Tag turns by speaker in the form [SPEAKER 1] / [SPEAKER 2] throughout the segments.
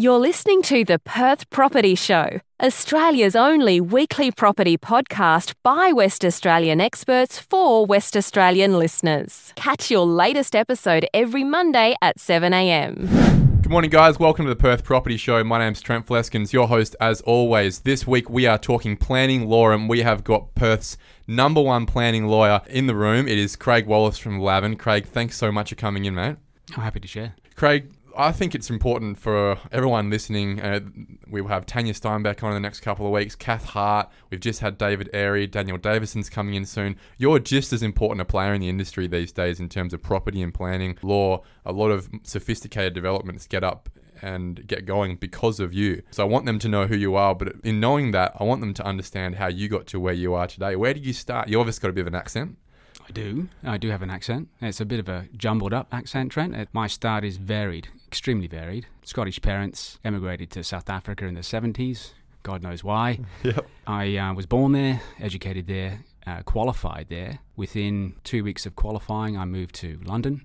[SPEAKER 1] You're listening to the Perth Property Show, Australia's only weekly property podcast by West Australian experts for West Australian listeners. Catch your latest episode every Monday at 7am.
[SPEAKER 2] Good morning, guys. Welcome to the Perth Property Show. My name's Trent Fleskens, your host as always. This week we are talking planning law, and we have got Perth's number one planning lawyer in the room. It is Craig Wallace from Lavan. Craig, thanks so much for coming in, mate.
[SPEAKER 3] I'm happy to share.
[SPEAKER 2] Craig, I think it's important for everyone listening. Uh, we will have Tanya Steinbeck on in the next couple of weeks, Kath Hart. We've just had David Airy, Daniel Davison's coming in soon. You're just as important a player in the industry these days in terms of property and planning, law. A lot of sophisticated developments get up and get going because of you. So I want them to know who you are, but in knowing that, I want them to understand how you got to where you are today. Where did you start? You obviously got a bit of an accent.
[SPEAKER 3] I do. I do have an accent. It's a bit of a jumbled up accent, Trent. My start is varied, extremely varied. Scottish parents emigrated to South Africa in the 70s. God knows why.
[SPEAKER 2] Yep.
[SPEAKER 3] I uh, was born there, educated there, uh, qualified there. Within two weeks of qualifying, I moved to London.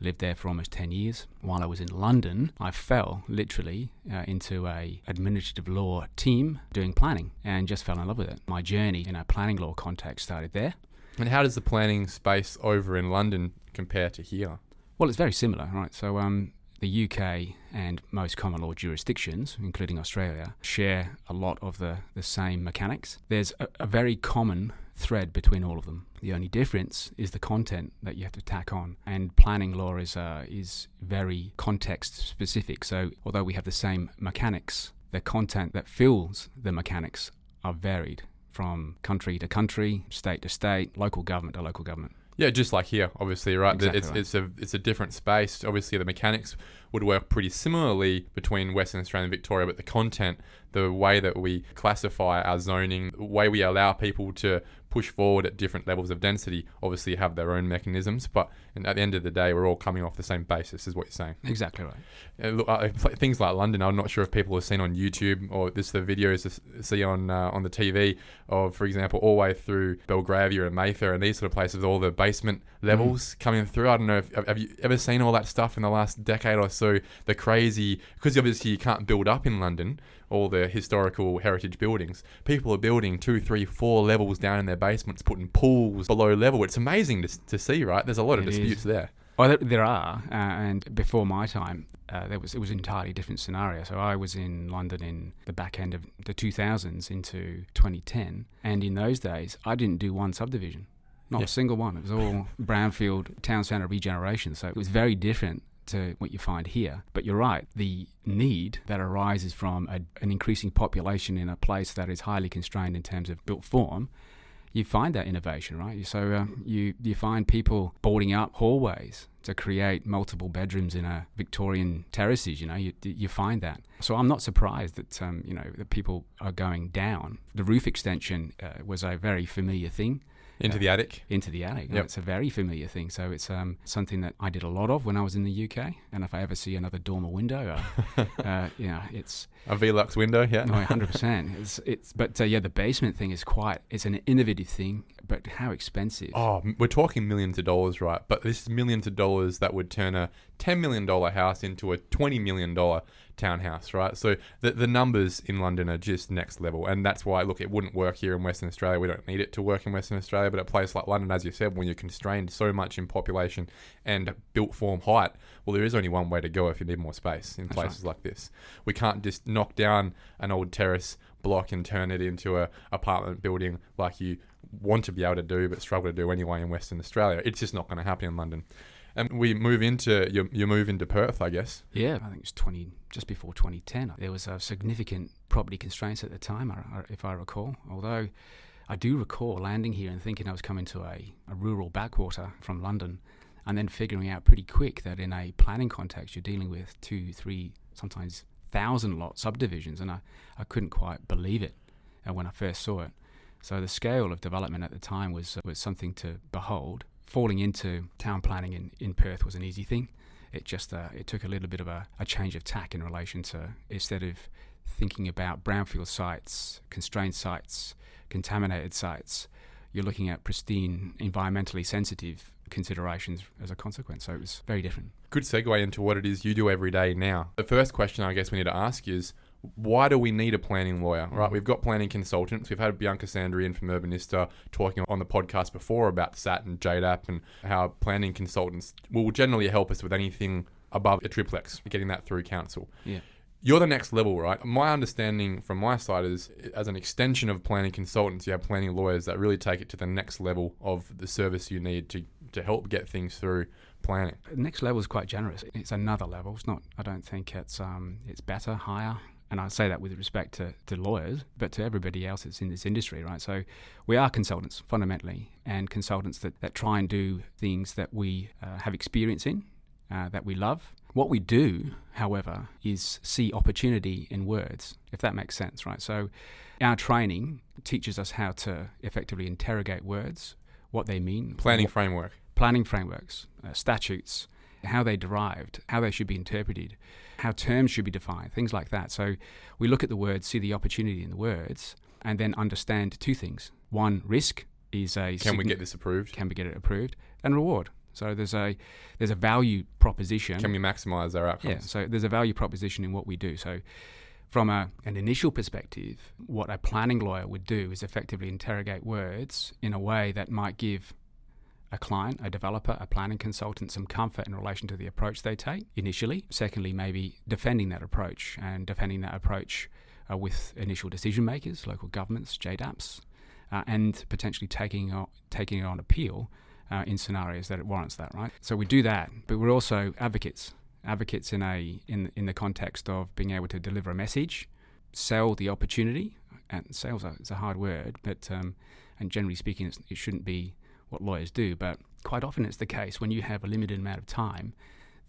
[SPEAKER 3] Lived there for almost 10 years. While I was in London, I fell literally uh, into a administrative law team doing planning and just fell in love with it. My journey in a planning law context started there.
[SPEAKER 2] And how does the planning space over in London compare to here?
[SPEAKER 3] Well, it's very similar, right? So, um, the UK and most common law jurisdictions, including Australia, share a lot of the, the same mechanics. There's a, a very common thread between all of them. The only difference is the content that you have to tack on. And planning law is, uh, is very context specific. So, although we have the same mechanics, the content that fills the mechanics are varied from country to country, state to state, local government to local government.
[SPEAKER 2] Yeah, just like here, obviously, right?
[SPEAKER 3] Exactly
[SPEAKER 2] it's
[SPEAKER 3] right.
[SPEAKER 2] it's a it's a different space. Obviously, the mechanics would work pretty similarly between Western Australia and Victoria, but the content, the way that we classify our zoning, the way we allow people to push forward at different levels of density, obviously have their own mechanisms. But at the end of the day, we're all coming off the same basis, is what you're saying.
[SPEAKER 3] Exactly right.
[SPEAKER 2] Uh, look, uh, things like London, I'm not sure if people have seen on YouTube or this the videos to see on uh, on the TV of, for example, all the way through Belgravia and Mayfair and these sort of places, all the basement levels coming through. I don't know if have- you ever seen all that stuff in the last decade or so? The crazy because obviously you can't build up in London all the historical heritage buildings. People are building two, three, four levels down in their basements, putting pools below level. It's amazing to, to see, right? There's a lot of
[SPEAKER 3] It is.
[SPEAKER 2] disputes there.
[SPEAKER 3] Well, there, there are, uh, and before my time, uh, there was it was an entirely different scenario. So I was in London in the back end of the 2000s into 2010, and in those days, I didn't do one subdivision, not
[SPEAKER 2] Yeah.
[SPEAKER 3] a single one. It was all brownfield town centre regeneration. So it was very different to what you find here. But you're right, the need that arises from a, an increasing population in a place that is highly constrained in terms of built form you find that innovation, right? So uh, you you find people boarding up hallways to create multiple bedrooms in a Victorian terraces. You know, you you find that. So I'm not surprised that um, you know that people are going down. The roof extension uh, was a very familiar thing
[SPEAKER 2] Into the attic.
[SPEAKER 3] into the attic.
[SPEAKER 2] Yep.
[SPEAKER 3] It's a very familiar thing. So it's um, something that I did a lot of when I was in the UK. And if I ever see another dormer window, uh, uh, you know, it's
[SPEAKER 2] A Velux window, yeah.
[SPEAKER 3] no, hundred percent. It's it's but uh, yeah, the basement thing is quite. It's an innovative thing, but how expensive?
[SPEAKER 2] Oh, we're talking millions of dollars, right? But this is millions of dollars that would turn a $10 million house into a $20 million townhouse, right? So the, the numbers in London are just next level. And that's why, look, it wouldn't work here in Western Australia. We don't need it to work in Western Australia. But a place like London, as you said, when you're constrained so much in population and built form height, well, there is only one way to go if you need more space in
[SPEAKER 3] That's
[SPEAKER 2] places like this. We can't just knock down an old terrace block and turn it into a apartment building like you want to be able to do but struggle to do anyway in Western Australia. It's just not going to happen in London. And we move into your, your move into Perth, I guess.
[SPEAKER 3] Yeah, I think it was twenty just before twenty ten. There was a significant property constraints at the time, if I recall. Although I do recall landing here and thinking I was coming to a, a rural backwater from London, and then figuring out pretty quick that in a planning context you're dealing with two, three, sometimes thousand lot subdivisions, and I, I couldn't quite believe it uh, when I first saw it. So the scale of development at the time was was something to behold. Falling into town planning in, in Perth was an easy thing. It just uh, it took a little bit of a, a change of tack in relation to instead of thinking about brownfield sites, constrained sites, contaminated sites, you're looking at pristine, environmentally sensitive considerations as a consequence. So it was very different.
[SPEAKER 2] Good segue into what it is you do every day now. The first question I guess we need to ask is why do we need a planning lawyer? Right, we've got planning consultants. We've had Bianca Sandri from Urbanista talking on the podcast before about SAT and JDAP and how planning consultants will generally help us with anything above a triplex, getting that through council.
[SPEAKER 3] Yeah.
[SPEAKER 2] You're the next level, right? My understanding from my side is, as an extension of planning consultants, you have planning lawyers that really take it to the next level of the service you need to, to help get things through planning.
[SPEAKER 3] Next level is quite generous. It's another level. It's not. I don't think it's um, it's better, higher. And I say that with respect to, to lawyers, but to everybody else that's in this industry, right? So we are consultants fundamentally, and consultants that, that try and do things that we uh, have experience in, uh, that we love. What we do, however, is see opportunity in words, if that makes sense, right? So our training teaches us how to effectively interrogate words, what they mean,
[SPEAKER 2] Planning
[SPEAKER 3] what-
[SPEAKER 2] framework.
[SPEAKER 3] planning frameworks, uh, statutes, how they derived, how they should be interpreted, how terms should be defined, things like that. So we look at the words, see the opportunity in the words, and then understand two things. One, risk is a
[SPEAKER 2] Can we get this approved?
[SPEAKER 3] can we get it approved, and reward. So there's a there's a value proposition.
[SPEAKER 2] Can we maximize our outcomes?
[SPEAKER 3] Yeah, so there's a value proposition in what we do. So, from a, an initial perspective, what a planning lawyer would do is effectively interrogate words in a way that might give a client, a developer, a planning consultant some comfort in relation to the approach they take initially. Secondly, maybe defending that approach and defending that approach uh, with initial decision makers, local governments, JDAPs, uh, and potentially taking, taking it on appeal uh, in scenarios that it warrants that, right? So we do that, but we're also advocates. Advocates in a in in the context of being able to deliver a message, sell the opportunity, and sales is a hard word, but um, and generally speaking, it shouldn't be what lawyers do. But quite often, it's the case when you have a limited amount of time,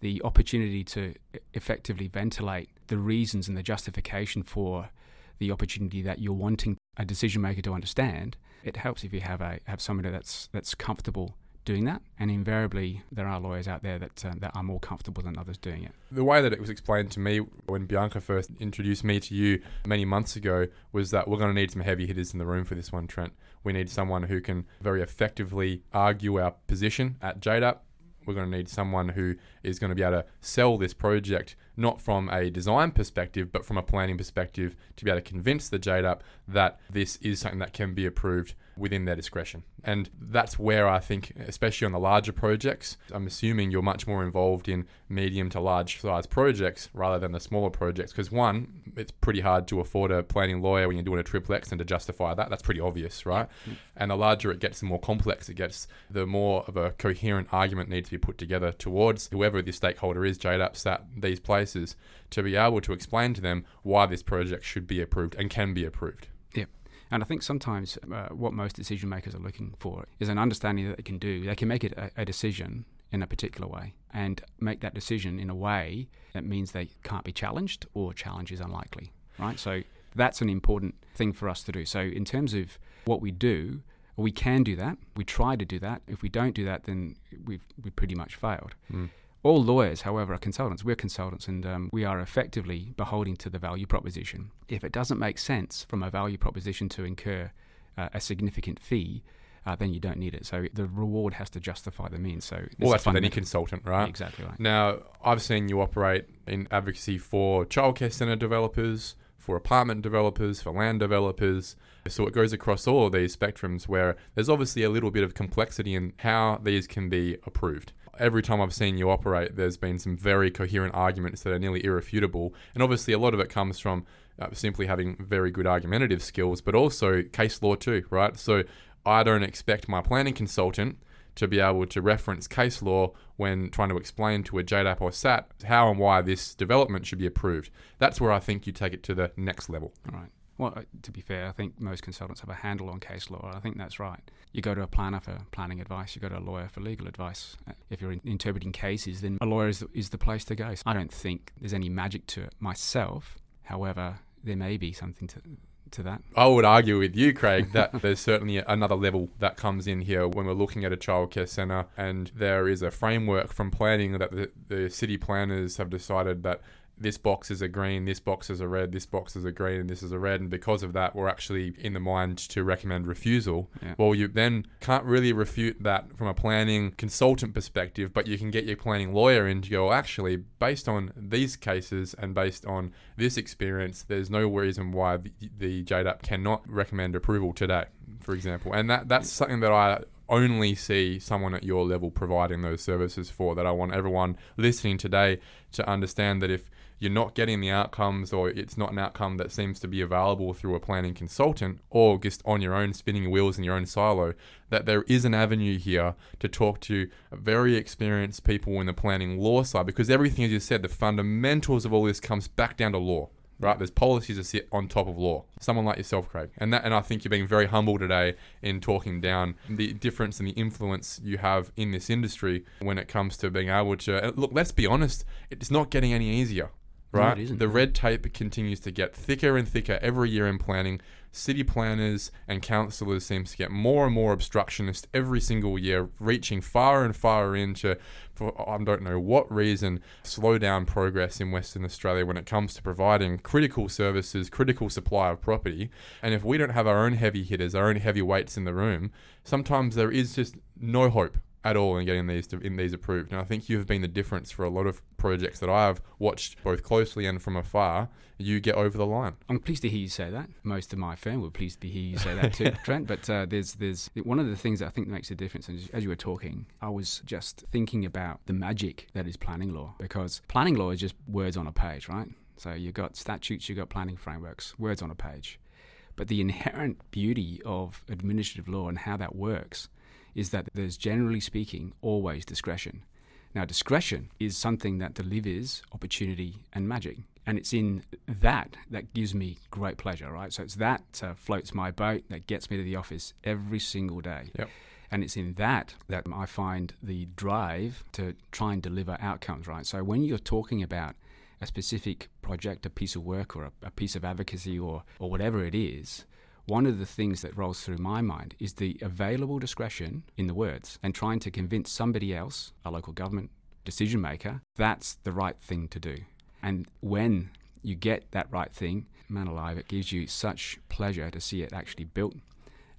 [SPEAKER 3] the opportunity to effectively ventilate the reasons and the justification for the opportunity that you're wanting a decision maker to understand. It helps if you have a have somebody that's that's comfortable doing that, and invariably there are lawyers out there that um, that are more comfortable than others doing it.
[SPEAKER 2] the way that it was explained to me when Bianca first introduced me to you many months ago was that we're going to need some heavy hitters in the room for this one, Trent. We need someone who can very effectively argue our position at JDAP. We're going to need someone who is going to be able to sell this project not from a design perspective, but from a planning perspective to be able to convince the JDAP that this is something that can be approved within their discretion. And that's where I think, especially on the larger projects, I'm assuming you're much more involved in medium to large size projects rather than the smaller projects. Because one, it's pretty hard to afford a planning lawyer when you're doing a triplex and to justify that. That's pretty obvious, right? And the larger it gets, the more complex it gets, the more of a coherent argument needs to be put together towards whoever the stakeholder is, JDAP, SAT, these places, to be able to explain to them why this project should be approved and can be approved.
[SPEAKER 3] Yeah. And I think sometimes uh, what most decision makers are looking for is an understanding that they can do. They can make it a, a decision in a particular way and make that decision in a way that means they can't be challenged or challenge is unlikely, right? So that's an important thing for us to do. So in terms of what we do, we can do that. We try to do that. If we don't do that, then we've we pretty much failed.
[SPEAKER 2] Mm.
[SPEAKER 3] All lawyers, however, are consultants. We're consultants, and um, we are effectively beholden to the value proposition. If it doesn't make sense from a value proposition to incur uh, a significant fee, uh, then you don't need it. So the reward has to justify the means. So
[SPEAKER 2] Well, that's with any consultant, right?
[SPEAKER 3] Exactly right.
[SPEAKER 2] Now, I've seen you operate in advocacy for childcare centre developers, for apartment developers, for land developers. So it goes across all of these spectrums where there's obviously a little bit of complexity in how these can be approved. Every time I've seen you operate, there's been some very coherent arguments that are nearly irrefutable. And obviously, a lot of it comes from uh, simply having very good argumentative skills, but also case law too, right? So I don't expect my planning consultant to be able to reference case law when trying to explain to a JDAP or SAT how and why this development should be approved. That's where I think you take it to the next level.
[SPEAKER 3] All right. Well, uh, to be fair, I think most consultants have a handle on case law. I think that's right. You go to a planner for planning advice. You go to a lawyer for legal advice. Uh, If you're in- interpreting cases, then a lawyer is the, is the place to go. So I don't think there's any magic to it myself. However, there may be something to to that.
[SPEAKER 2] I would argue with you, Craig, that there's certainly another level that comes in here when we're looking at a childcare centre, and there is a framework from planning that the, the city planners have decided that this box is a green, this box is a red, this box is a green, and this is a red, and because of that, we're actually in the mind to recommend refusal.
[SPEAKER 3] Yeah.
[SPEAKER 2] Well, you then can't really refute that from a planning consultant perspective, but you can get your planning lawyer in to go, actually, based on these cases and based on this experience, there's no reason why the, the JDAP cannot recommend approval today, for example. And that that's something that I only see someone at your level providing those services for. That I want everyone listening today to understand that if you're not getting the outcomes or it's not an outcome that seems to be available through a planning consultant or just on your own spinning wheels in your own silo that there is an avenue here to talk to very experienced people in the planning law side. Because everything as you said the fundamentals of all this comes back down to law right? There's policies that sit on top of law. Someone like yourself craig. And that and i think you're being very humble today in talking down the difference and the influence you have in this industry when it comes to being able to look let's be honest it's not getting any easier right?
[SPEAKER 3] isn't.
[SPEAKER 2] the red tape continues to get thicker and thicker every year in planning. City planners and councillors seems to get more and more obstructionist every single year, reaching far and far into, for I don't know what reason, slow down progress in Western Australia when it comes to providing critical services, critical supply of property. And if we don't have our own heavy hitters, our own heavyweights in the room, sometimes there is just no hope at all in getting these to, in these approved. And I think you have been the difference for a lot of projects that I have watched both closely and from afar. You get over the line.
[SPEAKER 3] I'm pleased to hear you say that. Most of my firm were pleased to hear you say that too, Trent. But uh, there's there's one of the things that I think makes a difference. And as you were talking, I was just thinking about the magic that is planning law because planning law is just words on a page, right? So you've got statutes, you've got planning frameworks, words on a page. But the inherent beauty of administrative law and how that works is that there's generally speaking always discretion. Now, discretion is something that delivers opportunity and magic. And it's in that that gives me great pleasure, right? So it's that uh, floats my boat, that gets me to the office every single day.
[SPEAKER 2] Yep.
[SPEAKER 3] And it's in that that I find the drive to try and deliver outcomes, right? So when you're talking about a specific project, a piece of work, or a, a piece of advocacy, or, or whatever it is, one of the things that rolls through my mind is the available discretion in the words and trying to convince somebody else, a local government decision maker, that's the right thing to do. And when you get that right thing, man alive, it gives you such pleasure to see it actually built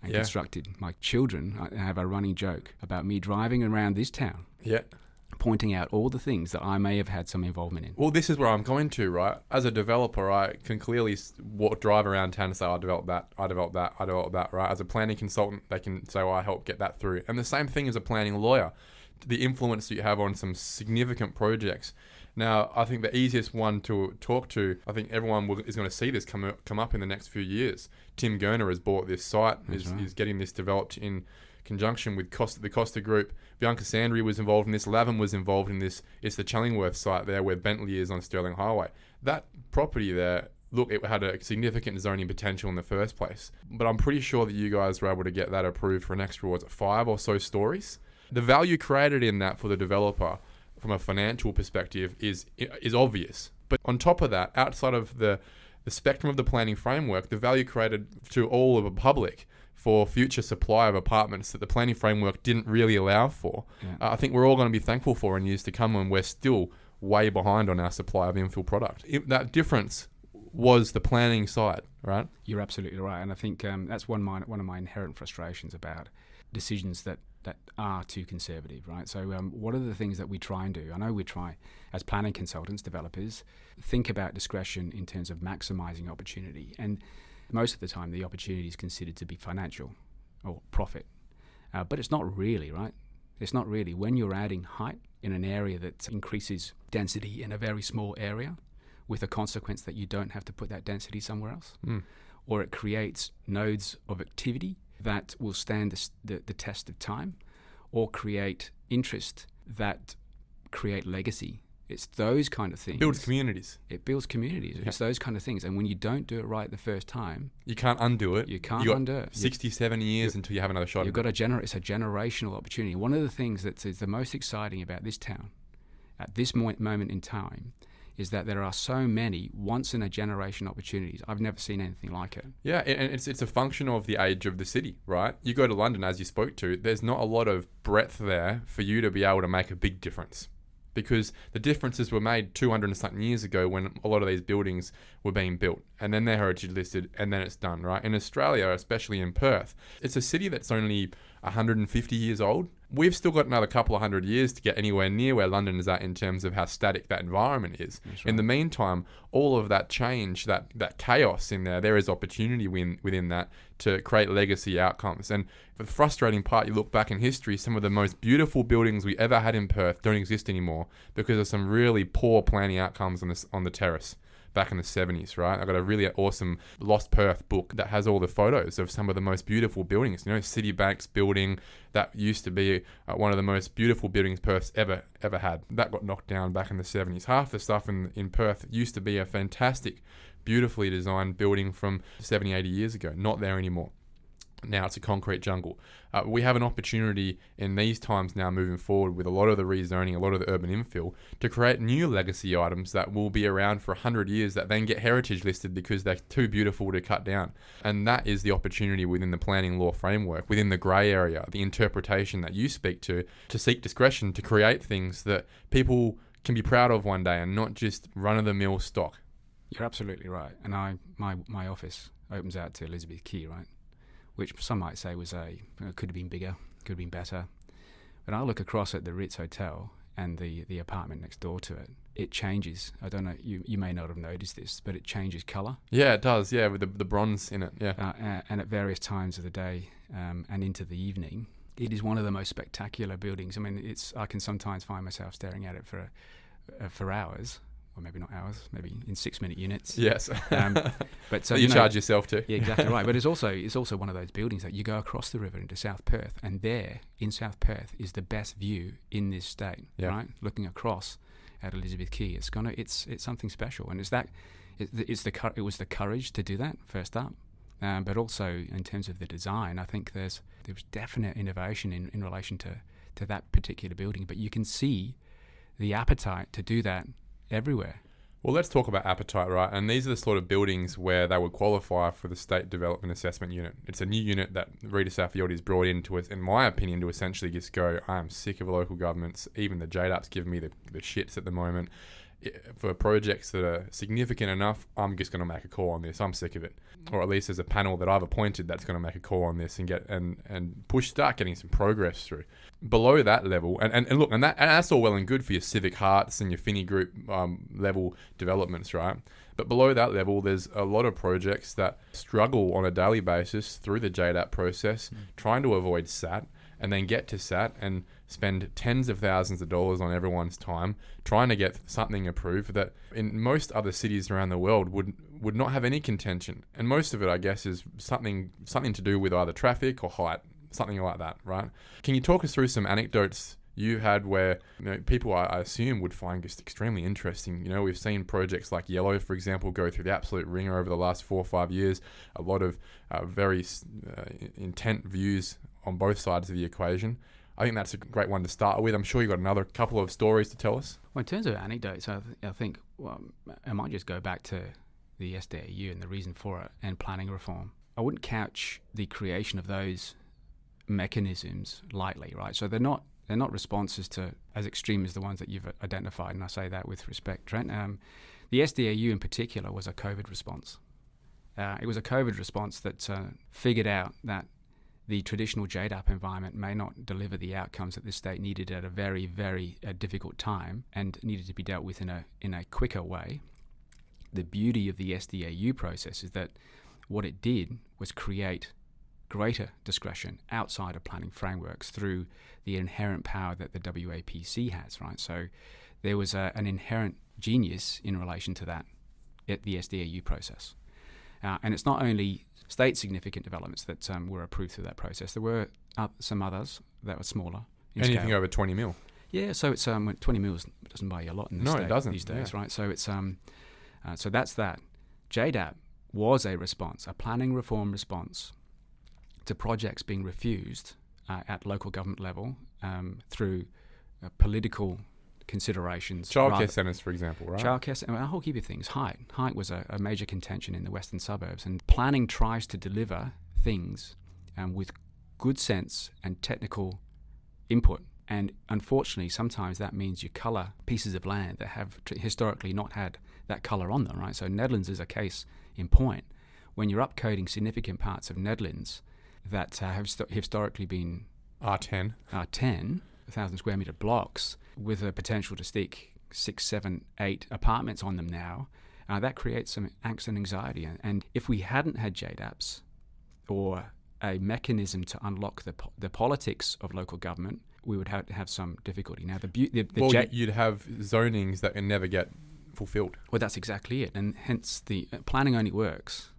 [SPEAKER 3] and
[SPEAKER 2] Yeah.
[SPEAKER 3] constructed. My children I have a running joke about me driving around this town,
[SPEAKER 2] Yeah.
[SPEAKER 3] Pointing out all the things that I may have had some involvement in.
[SPEAKER 2] Well, this is where I'm going to, right? As a developer, I can clearly walk, drive around town and say, I developed that, I developed that, I developed that, right? As a planning consultant, they can say, well, I helped get that through. And the same thing as a planning lawyer, the influence that you have on some significant projects. Now, I think the easiest one to talk to, I think everyone will, is going to see this come up, come up in the next few years. Tim Gurner has bought this site, is,
[SPEAKER 3] right.
[SPEAKER 2] is getting this developed in conjunction with Costa, the Costa Group. Bianca Sandri was involved in this. Lavan was involved in this. It's the Chellingworth site there where Bentley is on Stirling Highway. That property there, look, it had a significant zoning potential in the first place. But I'm pretty sure that you guys were able to get that approved for an extra, it five or so stories? The value created in that for the developer from a financial perspective is is obvious. But on top of that, outside of the the spectrum of the planning framework, the value created to all of the public for future supply of apartments that the planning framework didn't really allow for.
[SPEAKER 3] Yeah.
[SPEAKER 2] Uh, I think we're all going to be thankful for in years to come when we're still way behind on our supply of infill product. It, that difference was the planning side, right?
[SPEAKER 3] You're absolutely right, and I think um, that's one of my one of my inherent frustrations about decisions that that are too conservative, right? So, um, what are the things that we try and do? I know we try, as planning consultants, developers, think about discretion in terms of maximising opportunity, and most of the time, the opportunity is considered to be financial or profit, uh, but it's not really, right? It's not really. When you're adding height in an area that increases density in a very small area, with a consequence that you don't have to put that density somewhere else,
[SPEAKER 2] Mm.
[SPEAKER 3] or it creates nodes of activity that will stand the, the, the test of time, or create interest that create legacy. It's those kind of things.
[SPEAKER 2] Builds communities.
[SPEAKER 3] It builds communities. It's those kind of things. And when you don't do it right the first time,
[SPEAKER 2] You can't undo it.
[SPEAKER 3] you can't
[SPEAKER 2] got
[SPEAKER 3] undo it. You-
[SPEAKER 2] 60, 70 years until you have another shot.
[SPEAKER 3] You've got
[SPEAKER 2] it.
[SPEAKER 3] a gener- It's a generational opportunity. One of the things that is the most exciting about this town, at this mo- moment in time, is that there are so many once in a generation opportunities. I've never seen anything like it.
[SPEAKER 2] Yeah, and it's it's a function of the age of the city, right? You go to London, as you spoke to, there's not a lot of breadth there for you to be able to make a big difference. Because the differences were made 200 and something years ago when a lot of these buildings were being built and then they're heritage listed and then it's done, right? In Australia, especially in Perth, it's a city that's only 150 years old. We've still got another couple of hundred years to get anywhere near where London is at in terms of how static that environment is.
[SPEAKER 3] That's
[SPEAKER 2] In the meantime, all of that change, that that chaos in there, there is opportunity within, within that to create legacy outcomes. And the frustrating part, you look back in history, some of the most beautiful buildings we ever had in Perth don't exist anymore because of some really poor planning outcomes on this on the terrace back in the 70s, right? I got a really awesome Lost Perth book that has all the photos of some of the most beautiful buildings. You know, Citibank's building that used to be uh, one of the most beautiful buildings Perth's ever ever had. That got knocked down back in the 70s. Half the stuff in in Perth used to be a fantastic, beautifully designed building from 70, 80 years ago. Not there anymore. Now it's a concrete jungle. Uh, we have an opportunity in these times now moving forward with a lot of the rezoning, a lot of the urban infill, to create new legacy items that will be around for 100 years that then get heritage listed because they're too beautiful to cut down. And that is the opportunity within the planning law framework, within the grey area, the interpretation that you speak to, to seek discretion to create things that people can be proud of one day and not just run of the mill stock.
[SPEAKER 3] You're absolutely right. And I, my, my office opens out to Elizabeth Quay, right? Which some might say was a uh, could have been bigger, could have been better. But I look across at the Ritz Hotel and the, the apartment next door to it. It changes. I don't know. You, you may not have noticed this, but it changes colour.
[SPEAKER 2] Yeah, it does. Yeah, with the, the bronze in it. Yeah.
[SPEAKER 3] uh, and at various times of the day um, and into the evening. It is one of the most spectacular buildings. I mean, it's I can sometimes find myself staring at it for uh, for hours, or maybe not hours, maybe in six minute units.
[SPEAKER 2] Yes.
[SPEAKER 3] Um, But so
[SPEAKER 2] that you,
[SPEAKER 3] know-
[SPEAKER 2] charge yourself to.
[SPEAKER 3] yeah, exactly right. But it's also it's also one of those buildings that you go across the river into South Perth, and there in South Perth is the best view in this state.
[SPEAKER 2] Yeah.
[SPEAKER 3] Right, looking across at Elizabeth Quay, it's gonna it's it's something special, and it's that it, it's the it was the courage to do that first up, um, but also in terms of the design, I think there's there was definite innovation in, in relation to to that particular building. But you can see the appetite to do that everywhere.
[SPEAKER 2] Well, let's talk about appetite, right? And these are the sort of buildings where they would qualify for the State Development Assessment Unit. It's a new unit that Rita Saffioti is brought in to, in my opinion, to essentially just go, I am sick of local governments. Even the JDAP's give me the, the shits at the moment. For projects that are significant enough, I'm just going to make a call on this. I'm sick of it. Or at least there's a panel that I've appointed that's going to make a call on this and get and, and push start getting some progress through. Below that level, and, and, and look, and, that, and that's all well and good for your civic hearts and your Finney Group um, level developments, right? But below that level, there's a lot of projects that struggle on a daily basis through the JDAP process, trying to avoid SAT, and then get to SAT and spend tens of thousands of dollars on everyone's time trying to get something approved that in most other cities around the world would would not have any contention. And most of it, I guess, is something something to do with either traffic or height, something like that, right? Can you talk us through some anecdotes you had where you know, people I, I assume would find just extremely interesting. You know, we've seen projects like Yellow, for example, go through the absolute ringer over the last four or five years. A lot of uh, very uh, intent views on both sides of the equation. I think that's a great one to start with. I'm sure you've got another couple of stories to tell us.
[SPEAKER 3] Well, in terms of anecdotes, I, th- I think well, I might just go back to the SDAU and the reason for it and planning reform. I wouldn't couch the creation of those mechanisms lightly, right? So they're not they're not responses to as extreme as the ones that you've identified, and I say that with respect, Trent. Um, the SDAU in particular was a COVID response. Uh, it was a COVID response that uh, figured out that the traditional JDAP environment may not deliver the outcomes that the state needed at a very, very uh, difficult time and needed to be dealt with in a in a quicker way. The beauty of the SDAU process is that what it did was create greater discretion outside of planning frameworks through the inherent power that the WAPC has, right? So there was a, an inherent genius in relation to that at the SDAU process. Uh, and it's not only state significant developments that um, were approved through that process. There were uh, some others that were smaller. in
[SPEAKER 2] Anything
[SPEAKER 3] scale.
[SPEAKER 2] over 20 mil.
[SPEAKER 3] Yeah, so it's um, 20 mils doesn't buy you a lot in this
[SPEAKER 2] No, it doesn't,
[SPEAKER 3] these days,
[SPEAKER 2] yeah.
[SPEAKER 3] right? So it's um, uh, so that's that. JDAP was a response, a planning reform response to projects being refused uh, at local government level um, through uh, political considerations.
[SPEAKER 2] Childcare centres, for example, right?
[SPEAKER 3] Childcare, mean, a whole heap of things. Height, height was a, a major contention in the western suburbs, and planning tries to deliver things um, with good sense and technical input And unfortunately, sometimes that means you colour pieces of land that have tr- historically not had that colour on them, right? So Nedlands is a case in point. When you're upcoding significant parts of Nedlands that uh, have st- historically been
[SPEAKER 2] R10.
[SPEAKER 3] uh, 10 1,000 square metre blocks with a potential to stick six, seven, eight apartments on them now, uh, that creates some angst and anxiety. And, and if we hadn't had JDAPs or a mechanism to unlock the, po- the politics of local government, we would have to have some difficulty. Now, the, beau- the, the
[SPEAKER 2] well,
[SPEAKER 3] J-
[SPEAKER 2] you'd have zonings that can never get fulfilled.
[SPEAKER 3] well, that's exactly it. And hence, the uh, planning only works.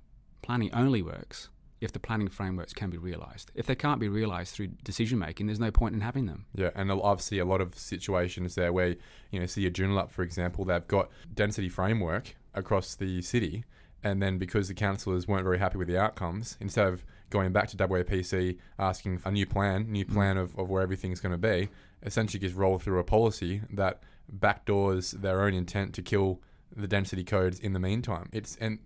[SPEAKER 3] Planning only works if the planning frameworks can be realised. If they can't be realised through decision making, there's no point in having them.
[SPEAKER 2] Yeah, and obviously a lot of situations there where you know see a Joondalup, for example, they've got density framework across the city, and then because the councillors weren't very happy with the outcomes, instead of going back to WAPC asking for a new plan, new mm. plan of, of where everything's going to be, essentially just roll through a policy that backdoors their own intent to kill the density codes in the meantime. It's and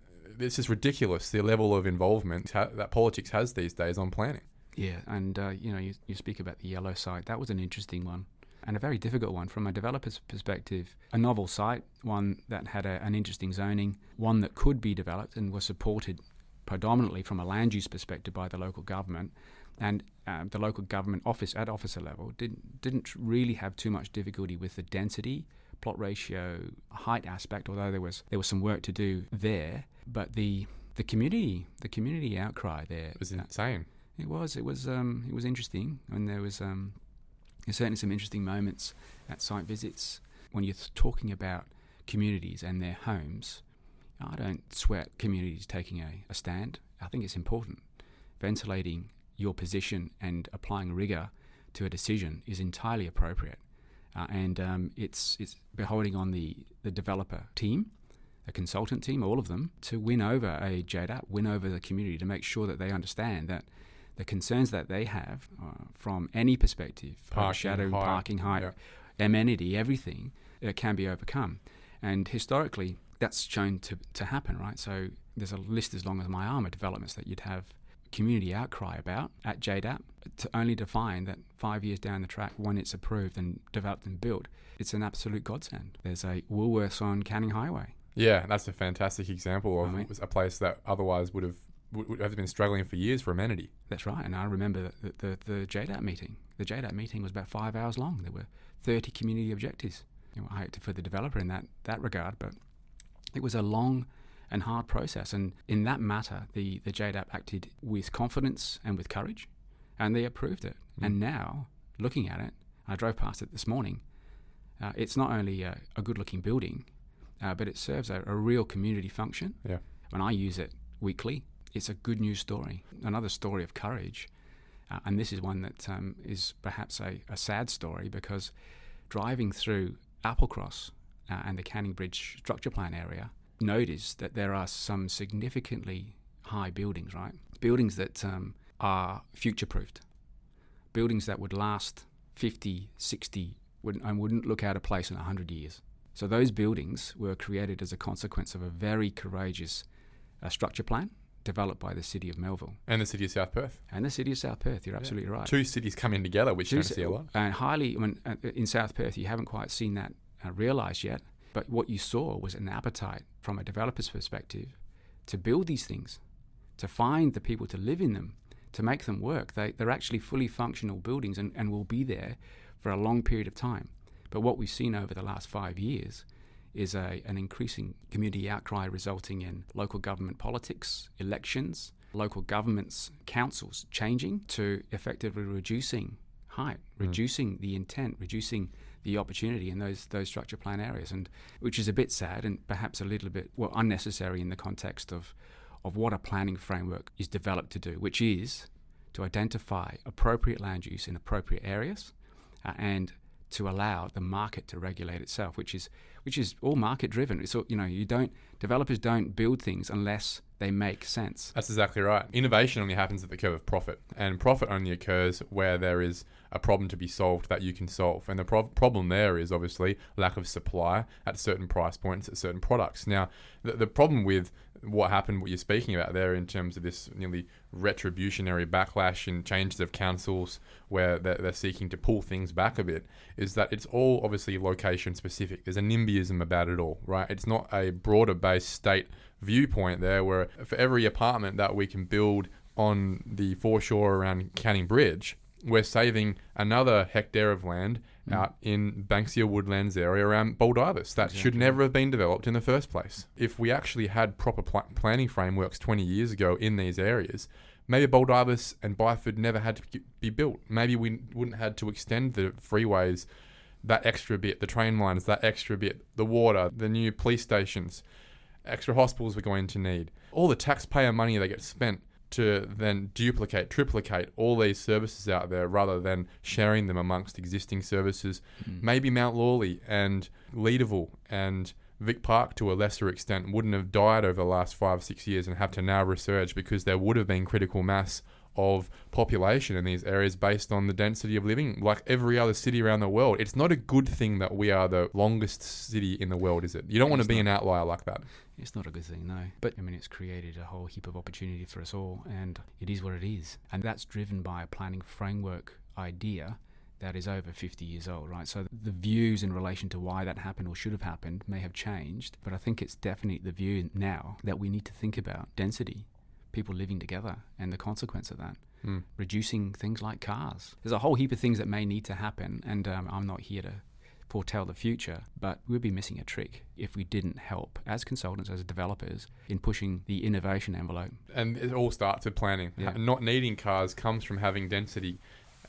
[SPEAKER 2] it's is ridiculous the level of involvement ha- that politics has these days on planning.
[SPEAKER 3] Yeah, and uh, you know, you, you speak about the yellow site. That was an interesting one and a very difficult one from a developer's perspective. A novel site, one that had a, an interesting zoning, one that could be developed and was supported predominantly from a land use perspective by the local government. And um, the local government office at officer level didn't didn't really have too much difficulty with the density, plot ratio, height aspect. Although there was there was some work to do there, but the the community the community outcry there
[SPEAKER 2] It was insane.
[SPEAKER 3] it was. It was. Um, it was interesting, and there was um, there's certainly some interesting moments at site visits when you're talking about communities and their homes. I don't sweat communities taking a, a stand. I think it's important. Ventilating your position and applying rigor to a decision is entirely appropriate, uh, and um, it's it's beholding on the the developer team a consultant team, all of them, to win over a JDAP, win over the community to make sure that they understand that the concerns that they have uh, from any perspective,
[SPEAKER 2] Parking,
[SPEAKER 3] shadow,
[SPEAKER 2] height,
[SPEAKER 3] parking height,
[SPEAKER 2] yeah.
[SPEAKER 3] amenity, everything, uh, can be overcome. And historically, that's shown to, to happen, right? So there's a list as long as my arm of developments that you'd have community outcry about at JDAP to only define that five years down the track, when it's approved and developed and built, it's an absolute godsend. There's a Woolworths on Canning Highway.
[SPEAKER 2] Yeah, that's a fantastic example of
[SPEAKER 3] mean-
[SPEAKER 2] a place that otherwise would have would have been struggling for years for amenity.
[SPEAKER 3] That's right. And I remember the, the, the JDAP meeting. The JDAP meeting was about five hours long. There were 30 community objectives. You know, I hate to for the developer in that, that regard, but it was a long and hard process. And in that matter, the, the JDAP acted with confidence and with courage, and they approved it.
[SPEAKER 2] Mm.
[SPEAKER 3] And now, looking at it, I drove past it this morning. Uh, it's not only a, a good looking building, uh, but it serves a, a real community function.
[SPEAKER 2] Yeah.
[SPEAKER 3] When I use it weekly, it's a good news story, another story of courage. Uh, and this is one that um, is perhaps a, a sad story because driving through Applecross uh, and the Canning Bridge structure plan area, notice that there are some significantly high buildings, right? Buildings that um, are future proofed, buildings that would last 50, 60, wouldn't, and wouldn't look out of place in 100 years. So those buildings were created as a consequence of a very courageous uh, structure plan developed by the city of Melville
[SPEAKER 2] And the city of South Perth.
[SPEAKER 3] and the city of South Perth. You're absolutely right.
[SPEAKER 2] Two cities coming together, which you don't see a lot.
[SPEAKER 3] And highly, I mean, uh, in South Perth, you haven't quite seen that uh, realised yet. But what you saw was an appetite from a developer's perspective to build these things, to find the people to live in them, to make them work. They, they're actually fully functional buildings and, and will be there for a long period of time. But what we've seen over the last five years is a, an increasing community outcry resulting in local government politics, elections, local governments, councils changing to effectively reducing height, reducing the intent, reducing the opportunity in those those structure plan areas, and which is a bit sad and perhaps a little bit well unnecessary in the context of of what a planning framework is developed to do, which is to identify appropriate land use in appropriate areas, uh, and to allow the market to regulate itself, which is which is all market driven. All, you know you don't developers don't build things unless they make sense.
[SPEAKER 2] That's exactly right. Innovation only happens at the curve of profit, and profit only occurs where there is a problem to be solved that you can solve. And the pro- problem there is obviously lack of supply at certain price points at certain products. Now, the, the problem with what happened, what you're speaking about there, in terms of this nearly retributionary backlash and changes of councils where they're, they're, seeking to pull things back a bit, is that it's all obviously location specific. There's a NIMBYism about it all, right? It's not a broader based state viewpoint there where for every apartment that we can build on the foreshore around Canning Bridge, we're saving another hectare of land. Mm-hmm. out in Banksia Woodlands area around Baldivis that exactly. should never have been developed in the first place. If we actually had proper pl- planning frameworks 20 years ago in these areas, maybe Baldivis and Byford never had to be built. Maybe we wouldn't had to extend the freeways that extra bit, the train lines that extra bit, the water, the new police stations, extra hospitals we're going to need. All the taxpayer money that gets spent to then duplicate, triplicate all these services out there rather than sharing them amongst existing services. Mm. Maybe Mount Lawley and Leederville and Vic Park to a lesser extent wouldn't have died over the last five, six years and have to now resurge because there would have been critical mass of population in these areas based on the density of living, like every other city around the world. It's not a good thing that we are the longest city in the world, is it? You don't want to be an outlier like that.
[SPEAKER 3] It's not a good thing, no. But I mean, it's created a whole heap of opportunity for us all, and it is what it is. And that's driven by a planning framework idea that is over 50 years old, right? So the views in relation to why that happened or should have happened may have changed, but I think it's definitely the view now that we need to think about density people living together and the consequence of that. Mm. Reducing things like cars. There's a whole heap of things that may need to happen, and um, I'm not here to foretell the future, but we'd be missing a trick if we didn't help as consultants, as developers, in pushing the innovation envelope.
[SPEAKER 2] And it all starts with planning. Yeah. Not needing cars comes from having density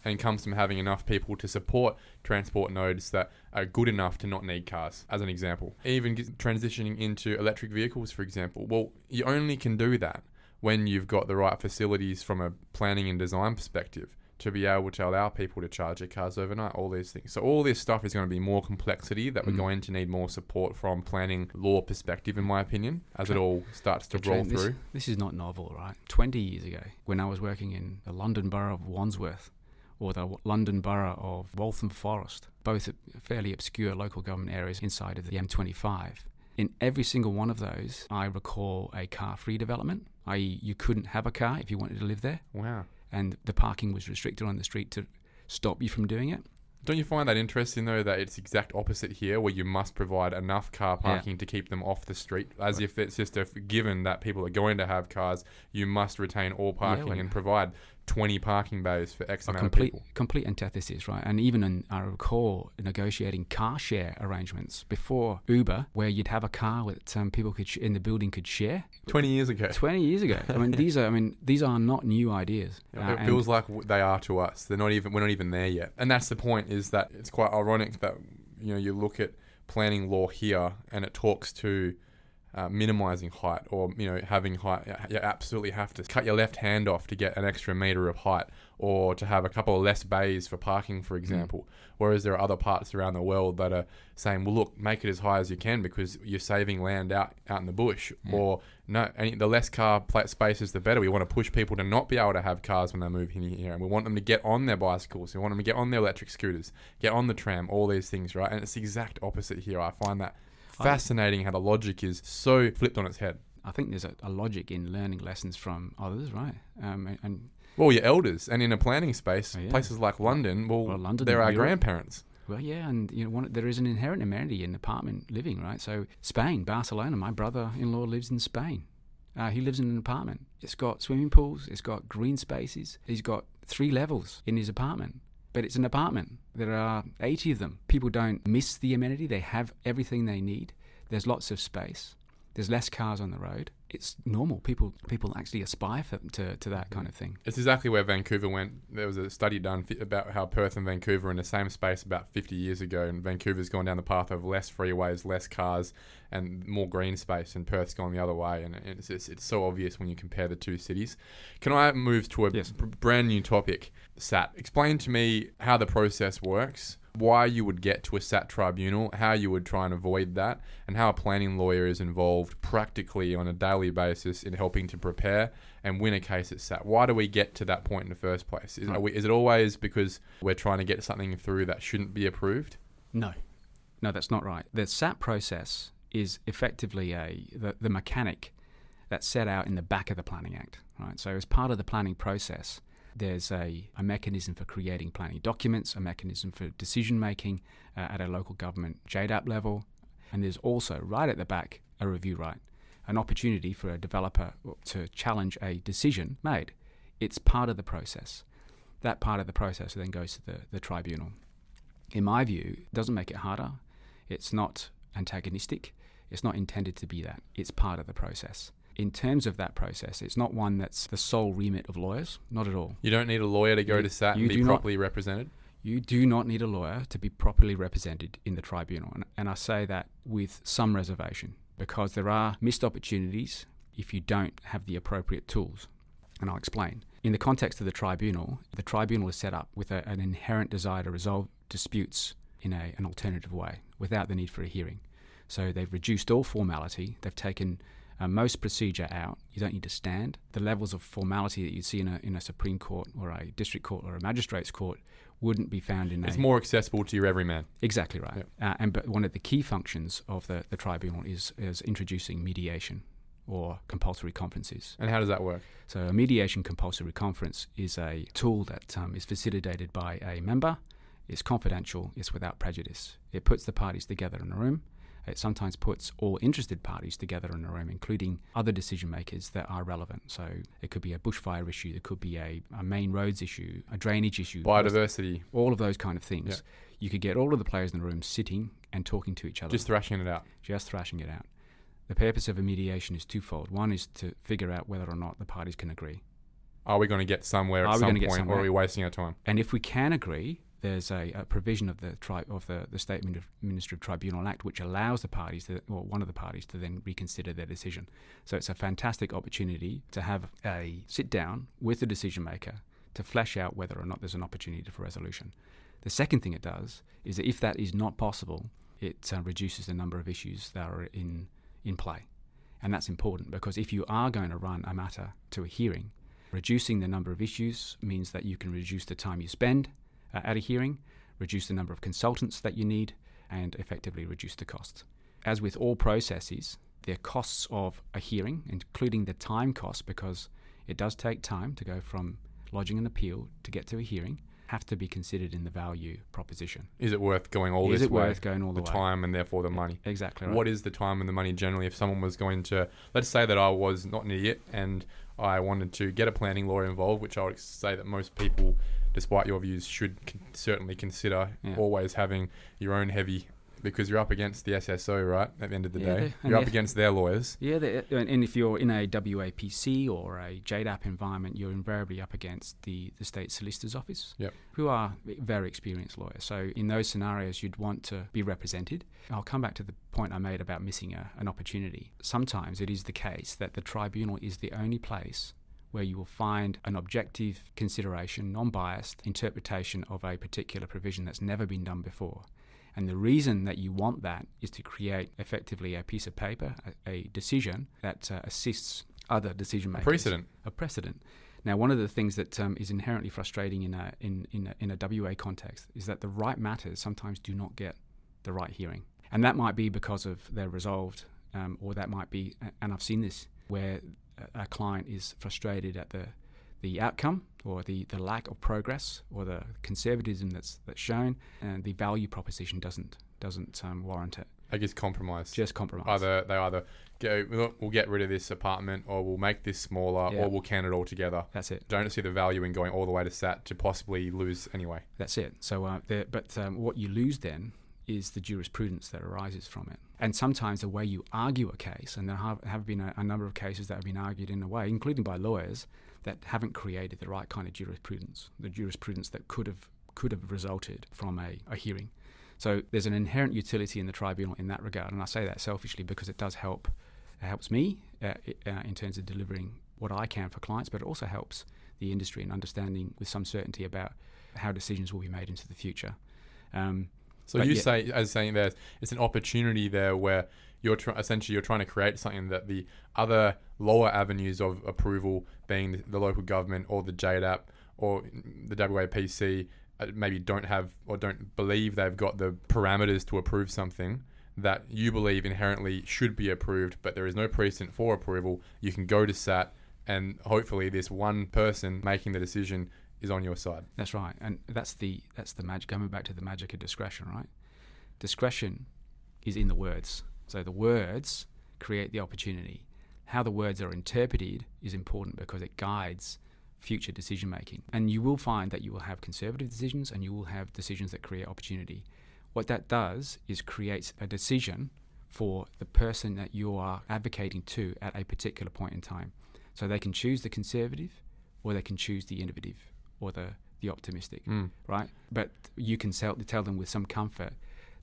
[SPEAKER 2] and comes from having enough people to support transport nodes that are good enough to not need cars, as an example. Even transitioning into electric vehicles, for example. Well, you only can do that when you've got the right facilities from a planning and design perspective to be able to allow people to charge their cars overnight, all these things. So all this stuff is going to be more complexity that mm. we're going to need more support from planning law perspective, in my opinion, as it all starts to roll
[SPEAKER 3] this,
[SPEAKER 2] through.
[SPEAKER 3] This is not novel, right? 20 years ago, when I was working in the London Borough of Wandsworth, or the London Borough of Waltham Forest, both fairly obscure local government areas inside of the M25. In every single one of those, I recall a car free development i.e., you couldn't have a car if you wanted to live there.
[SPEAKER 2] Wow.
[SPEAKER 3] And the parking was restricted on the street to stop you from doing it.
[SPEAKER 2] Don't you find that interesting though that it's exact opposite here, where you must provide enough car parking yeah. to keep them off the street, as right. if it's just a given that people are going to have cars, you must retain all parking yeah, and provide 20 parking bays for X amount
[SPEAKER 3] complete,
[SPEAKER 2] of people.
[SPEAKER 3] Complete antithesis, right? And even in, I recall negotiating car share arrangements before Uber, where you'd have a car that um, people could sh- in the building could share.
[SPEAKER 2] 20 years ago.
[SPEAKER 3] 20 years ago. I mean, these are. I mean, these are not new ideas.
[SPEAKER 2] Uh, it feels like they are to us. They're not even. We're not even there yet. And that's the point. Is that it's quite ironic that you know you look at planning law here and it talks to uh, minimizing height or you know having height you absolutely have to cut your left hand off to get an extra meter of height or to have a couple of less bays for parking for hmm. example mm. whereas there are other parts around the world that are saying well look make it as high as you can because you're saving land out out in the bush yeah. or no any, the less car spaces the better we want to push people to not be able to have cars when they move in here and we want them to get on their bicycles we want them to get on their electric scooters get on the tram all these things right and it's the exact opposite here i find that fascinating how the logic is so flipped on its head.
[SPEAKER 3] I think there's a, a logic in learning lessons from others, right? Um, and, and,
[SPEAKER 2] well, your elders, and in a planning space, oh, yeah. places like London, well, well London, they're our Europe. grandparents.
[SPEAKER 3] Well, yeah, and you know, one, there is an inherent amenity in apartment living, right? So Spain, Barcelona. My brother-in-law lives in Spain. Uh, he lives in an apartment. It's got swimming pools. It's got green spaces. He's got three levels in his apartment but it's an apartment. There are 80 of them. People don't miss the amenity, they have everything they need. There's lots of space. There's less cars on the road. It's normal. People people actually aspire for, to, to that kind of thing.
[SPEAKER 2] It's exactly where Vancouver went. There was a study done about how Perth and Vancouver are in the same space about 50 years ago, and Vancouver's gone down the path of less freeways, less cars, and more green space, and Perth's gone the other way. And it's, it's, it's so obvious when you compare the two cities. Can I move to a yes. b- brand new topic? SAT. Explain to me how the process works why you would get to a SAT tribunal, how you would try and avoid that, and how a planning lawyer is involved practically on a daily basis in helping to prepare and win a case at SAT. Why do we get to that point in the first place? Is, we, is it always because we're trying to get something through that shouldn't be approved?
[SPEAKER 3] No. No, that's not right. The SAT process is effectively a the, the mechanic that's set out in the back of the Planning Act, right? So as part of the planning process, there's a, a mechanism for creating planning documents, a mechanism for decision making uh, at a local government JDAP level, and there's also right at the back a review right, an opportunity for a developer to challenge a decision made. It's part of the process. That part of the process then goes to the, the tribunal. In my view, it doesn't make it harder. It's not antagonistic. It's not intended to be that. It's part of the process. In terms of that process, it's not one that's the sole remit of lawyers, not at all.
[SPEAKER 2] You don't need a lawyer to go
[SPEAKER 3] You-
[SPEAKER 2] to SAT and be
[SPEAKER 3] do not-
[SPEAKER 2] properly represented.
[SPEAKER 3] You do not need a lawyer to be properly represented in the tribunal. And, and I say that with some reservation because there are missed opportunities if you don't have the appropriate tools. And I'll explain. In the context of the tribunal, the tribunal is set up with a, an inherent desire to resolve disputes in a, an alternative way without the need for a hearing. So they've reduced all formality, they've taken uh, most procedure out. You don't need to stand. The levels of formality that you see in a, in a Supreme Court or a district court or a magistrate's court wouldn't be found in the
[SPEAKER 2] It's
[SPEAKER 3] a
[SPEAKER 2] more accessible to your everyman.
[SPEAKER 3] exactly right. Uh, and but one of the key functions of the, the tribunal is is introducing mediation or compulsory conferences.
[SPEAKER 2] And how does that work?
[SPEAKER 3] So a mediation compulsory conference is a tool that um, is facilitated by a member. It's confidential. It's without prejudice. It puts the parties together in a room. It sometimes puts all interested parties together in a room, including other decision makers that are relevant. So it could be a bushfire issue, there could be a, a main roads issue, a drainage issue,
[SPEAKER 2] Biodiversity,
[SPEAKER 3] all of those kind of things.
[SPEAKER 2] Yeah.
[SPEAKER 3] You could get all of the players in the room sitting and talking to each other,
[SPEAKER 2] just thrashing it out.
[SPEAKER 3] just thrashing it out. The purpose of a mediation is twofold. One is to figure out whether or not the parties can agree.
[SPEAKER 2] Are we going to get somewhere
[SPEAKER 3] Are
[SPEAKER 2] at some point,
[SPEAKER 3] get
[SPEAKER 2] or are we wasting our time?
[SPEAKER 3] And if we can agree, there's a, a provision of the tri- of the, the State Min- Administrative Tribunal Act which allows the parties, to, or one of the parties, to then reconsider their decision. So it's a fantastic opportunity to have a sit down with the decision maker to flesh out whether or not there's an opportunity for resolution. The second thing it does is that if that is not possible, it uh, reduces the number of issues that are in in play, and that's important because if you are going to run a matter to a hearing, reducing the number of issues means that you can reduce the time you spend uh, at a hearing, reduce the number of consultants that you need, and effectively reduce the costs. As with all processes, the costs of a hearing, including the time cost, because it does take time to go from lodging an appeal to get to a hearing, have to be considered in the value proposition.
[SPEAKER 2] Is it worth going all
[SPEAKER 3] is
[SPEAKER 2] this way?
[SPEAKER 3] Is it worth going all the,
[SPEAKER 2] the
[SPEAKER 3] way?
[SPEAKER 2] time and therefore the money.
[SPEAKER 3] Exactly right.
[SPEAKER 2] What is the time and the money generally if someone was going to, let's say that I was not an idiot and I wanted to get a planning lawyer involved, which I would say that most people, despite your views, should con- certainly consider
[SPEAKER 3] Yeah.
[SPEAKER 2] always having your own heavy, because you're up against the SSO, right? At the end of the
[SPEAKER 3] Yeah,
[SPEAKER 2] day, you're up against their lawyers.
[SPEAKER 3] Yeah, uh, and and if you're in a WAPC or a JDAP environment, you're invariably up against the, the state solicitor's office,
[SPEAKER 2] Yep.
[SPEAKER 3] who are very experienced lawyers. So in those scenarios, you'd want to be represented. I'll come back to the point I made about missing a, an opportunity. Sometimes it is the case that the tribunal is the only place where you will find an objective consideration, non biased interpretation of a particular provision that's never been done before. And the reason that you want that is to create effectively a piece of paper, a, a decision that uh, assists other decision makers.
[SPEAKER 2] Precedent.
[SPEAKER 3] A precedent. Now, one of the things that um, is inherently frustrating in a, in, in, a, in a WA context is that the right matters sometimes do not get the right hearing. And that might be because of they're resolved, um, or that might be, and I've seen this, where a- client is frustrated at the, the outcome or the, the lack of progress or the conservatism that's, that's shown, and the value proposition doesn't, doesn't um, warrant it.
[SPEAKER 2] I guess compromise.
[SPEAKER 3] Just compromise.
[SPEAKER 2] either they either go, we'll get rid of this apartment, or we'll make this smaller,
[SPEAKER 3] Yeah.
[SPEAKER 2] or we'll can it all together.
[SPEAKER 3] That's it.
[SPEAKER 2] Don't see the value in going all the way to SAT to possibly lose anyway.
[SPEAKER 3] That's it. So, uh, but um, what you lose then is the jurisprudence that arises from it. And sometimes the way you argue a case, and there have, have been a, a number of cases that have been argued in a way, including by lawyers, that haven't created the right kind of jurisprudence, the jurisprudence that could have could have resulted from a, a hearing. So there's an inherent utility in the tribunal in that regard, and I say that selfishly because it does help. It helps me uh, uh, in terms of delivering what I can for clients, but it also helps the industry in understanding with some certainty about how decisions will be made into the future. Um,
[SPEAKER 2] So
[SPEAKER 3] But
[SPEAKER 2] you
[SPEAKER 3] yeah.
[SPEAKER 2] say, as saying there's, it's an opportunity there where you're try- essentially you're trying to create something that the other lower avenues of approval, being the, the local government or the JDAP or the WAPC, uh, maybe don't have or don't believe they've got the parameters to approve something. that you believe inherently should be approved, but there is no precedent for approval, you can go to SAT and hopefully this one person making the decision is on your side.
[SPEAKER 3] That's right, and that's the that's the magic. Coming back to the magic of discretion, right? Discretion is in the words. So the words create the opportunity. How the words are interpreted is important because it guides future decision making. And you will find that you will have conservative decisions and you will have decisions that create opportunity. What that does is creates a decision for the person that you are advocating to at a particular point in time. So they can choose the conservative or they can choose the innovative or the, the optimistic,
[SPEAKER 2] Mm.
[SPEAKER 3] right? But you can tell, tell them with some comfort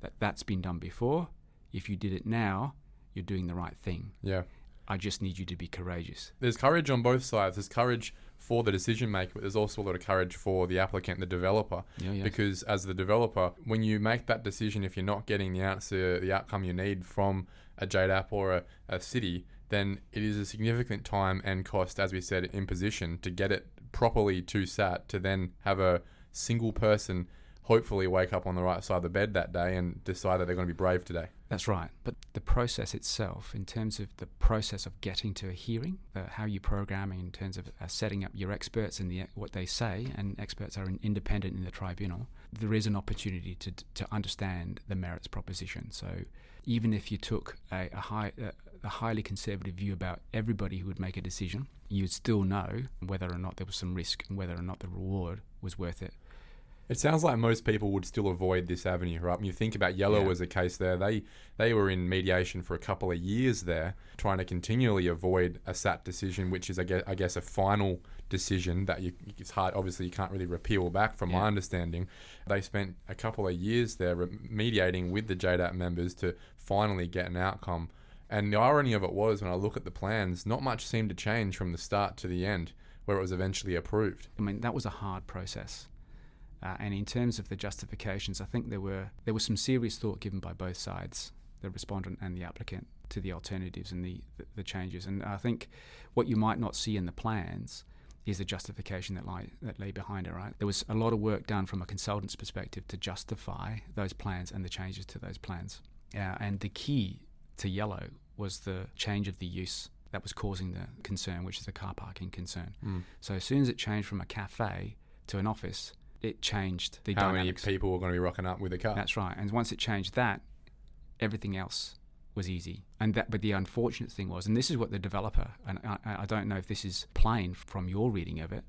[SPEAKER 3] that that's been done before. If you did it now, you're doing the right thing.
[SPEAKER 2] Yeah.
[SPEAKER 3] I just need you to be courageous.
[SPEAKER 2] There's courage on both sides. There's courage for the decision maker, but there's also a lot of courage for the applicant, the developer.
[SPEAKER 3] Yeah, yeah.
[SPEAKER 2] Because as the developer, when you make that decision, if you're not getting the answer, the outcome you need from a JDAP or a, a city, then it is a significant time and cost, as we said, imposition to get it properly to SAT to then have a single person hopefully wake up on the right side of the bed that day and decide that they're going to be brave today.
[SPEAKER 3] That's right. But the process itself, in terms of the process of getting to a hearing, how you programming in terms of uh, setting up your experts and the, what they say, and experts are independent in the tribunal, there is an opportunity to, to understand the merits proposition. So even if you took a, a, high, uh, a highly conservative view about everybody who would make a decision, you'd still know whether or not there was some risk and whether or not the reward was worth it.
[SPEAKER 2] It sounds like most people would still avoid this avenue, right? When you think about Yellow
[SPEAKER 3] Yeah.
[SPEAKER 2] as a case there, they they were in mediation for a couple of years there, trying to continually avoid a SAT decision, which is, I guess, I guess a final decision that you, it's hard. Obviously, you can't really repeal back, from my understanding. They spent a couple of years there mediating with the JDAP members to finally get an outcome. And the irony of it was, when I look at the plans, not much seemed to change from the start to the end, where it was eventually approved.
[SPEAKER 3] I mean, that was a hard process. Uh, and in terms of the justifications, I think there were there was some serious thought given by both sides, the respondent and the applicant, to the alternatives and the, the, the changes. And I think what you might not see in the plans is the justification that lie that lay behind it. Right, there was a lot of work done from a consultant's perspective to justify those plans and the changes to those plans. Uh, and the key to yellow was the change of the use that was causing the concern, which is the car parking concern.
[SPEAKER 2] Mm.
[SPEAKER 3] So as soon as it changed from a cafe to an office, it changed the
[SPEAKER 2] How many people were going to be rocking up with a car?
[SPEAKER 3] That's right. And once it changed that, everything else was easy. And that, but the unfortunate thing was, and this is what the developer, and I, I don't know if this is plain from your reading of it,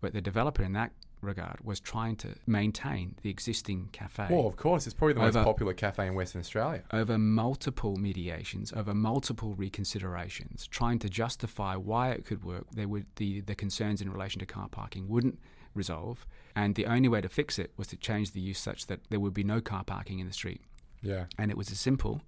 [SPEAKER 3] but the developer in that regard was trying to maintain the existing cafe
[SPEAKER 2] Well, of course, it's probably the most popular cafe in Western Australia.
[SPEAKER 3] over multiple mediations, over multiple reconsiderations, trying to justify why it could work. There would the, the concerns in relation to car parking wouldn't resolve, and the only way to fix it was to change the use such that there would be no car parking in the street.
[SPEAKER 2] Yeah.
[SPEAKER 3] And it was as simple,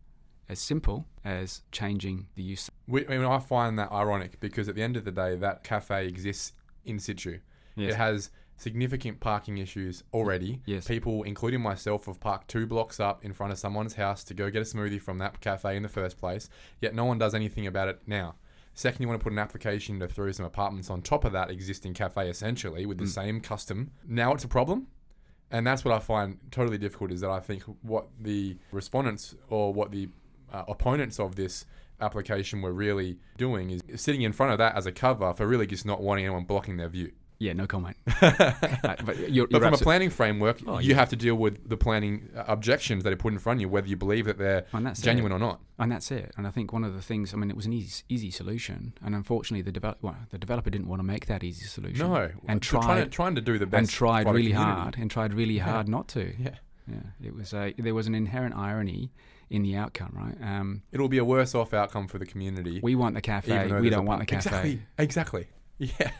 [SPEAKER 3] as simple as changing the use.
[SPEAKER 2] We, I mean, I find that ironic because at the end of the day, that cafe exists in situ.
[SPEAKER 3] Yes.
[SPEAKER 2] It has significant parking issues already.
[SPEAKER 3] Yes.
[SPEAKER 2] People, including myself, have parked two blocks up in front of someone's house to go get a smoothie from that cafe in the first place, yet no one does anything about it now. Second, you want to put an application to throw some apartments on top of that existing cafe, essentially, with the
[SPEAKER 3] Mm.
[SPEAKER 2] same custom. Now it's a problem. And that's what I find totally difficult is that I think what the respondents or what the uh, opponents of this application were really doing is sitting in front of that as a cover for really just not wanting anyone blocking their view.
[SPEAKER 3] Yeah, no comment. Uh, but you're,
[SPEAKER 2] But
[SPEAKER 3] you're
[SPEAKER 2] from a planning framework,
[SPEAKER 3] Oh,
[SPEAKER 2] you
[SPEAKER 3] yeah.
[SPEAKER 2] have to deal with the planning uh, objections that are put in front of you, whether you believe that they're genuine
[SPEAKER 3] it.
[SPEAKER 2] or not.
[SPEAKER 3] And that's it. And I think one of the things, I mean, it was an easy, easy solution, and unfortunately, the develop, well, the developer didn't want to make that easy solution.
[SPEAKER 2] No,
[SPEAKER 3] and
[SPEAKER 2] Tr- trying, to, trying to do the best
[SPEAKER 3] and tried really hard and tried really
[SPEAKER 2] Yeah.
[SPEAKER 3] hard not to.
[SPEAKER 2] Yeah,
[SPEAKER 3] Yeah, it was a, there was an inherent irony in the outcome, right? Um,
[SPEAKER 2] it'll be a worse off outcome for the community.
[SPEAKER 3] we want the cafe, we don't want the cafe.
[SPEAKER 2] Exactly. Exactly. Yeah.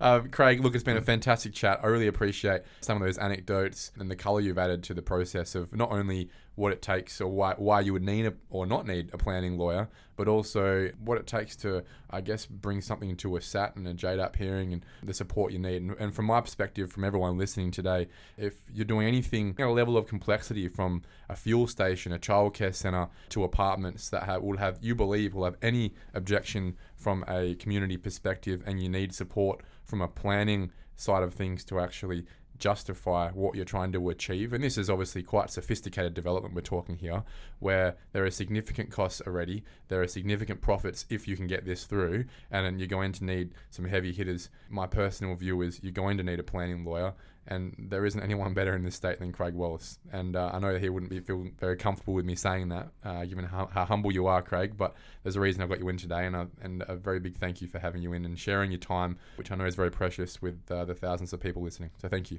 [SPEAKER 2] Uh, Craig, look, it's been a fantastic chat. I really appreciate some of those anecdotes and the colour you've added to the process of not only what it takes or why, why you would need a, or not need a planning lawyer, but also what it takes to, I guess, bring something to a SAT and a JDAP hearing and the support you need. And, and from my perspective, from everyone listening today, if you're doing anything at a level of complexity from a fuel station, a childcare centre, to apartments that have, will have, you believe, will have any objection from a community perspective and you need support from a planning side of things to actually justify what you're trying to achieve. And this is obviously quite sophisticated development we're talking here, where there are significant costs already, there are significant profits if you can get this through, and then you're going to need some heavy hitters. My personal view is you're going to need a planning lawyer, and there isn't anyone better in this state than Craig Wallace. And uh, I know that he wouldn't be feel very comfortable with me saying that, uh, given how, how, humble you are, Craig. But there's a reason I've got you in today, and a, and a very big thank you for having you in and sharing your time, which I know is very precious with uh, the thousands of people listening. So thank you.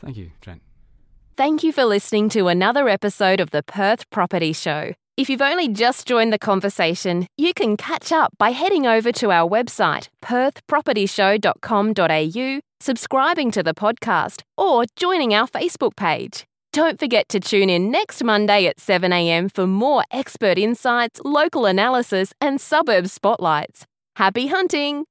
[SPEAKER 3] Thank you, Trent.
[SPEAKER 1] Thank you for listening to another episode of the Perth Property Show. If you've only just joined the conversation, you can catch up by heading over to our website, perthpropertyshow.com.au, subscribing to the podcast, or joining our Facebook page. Don't forget to tune in next Monday at 7am for more expert insights, local analysis, and suburb spotlights. Happy hunting!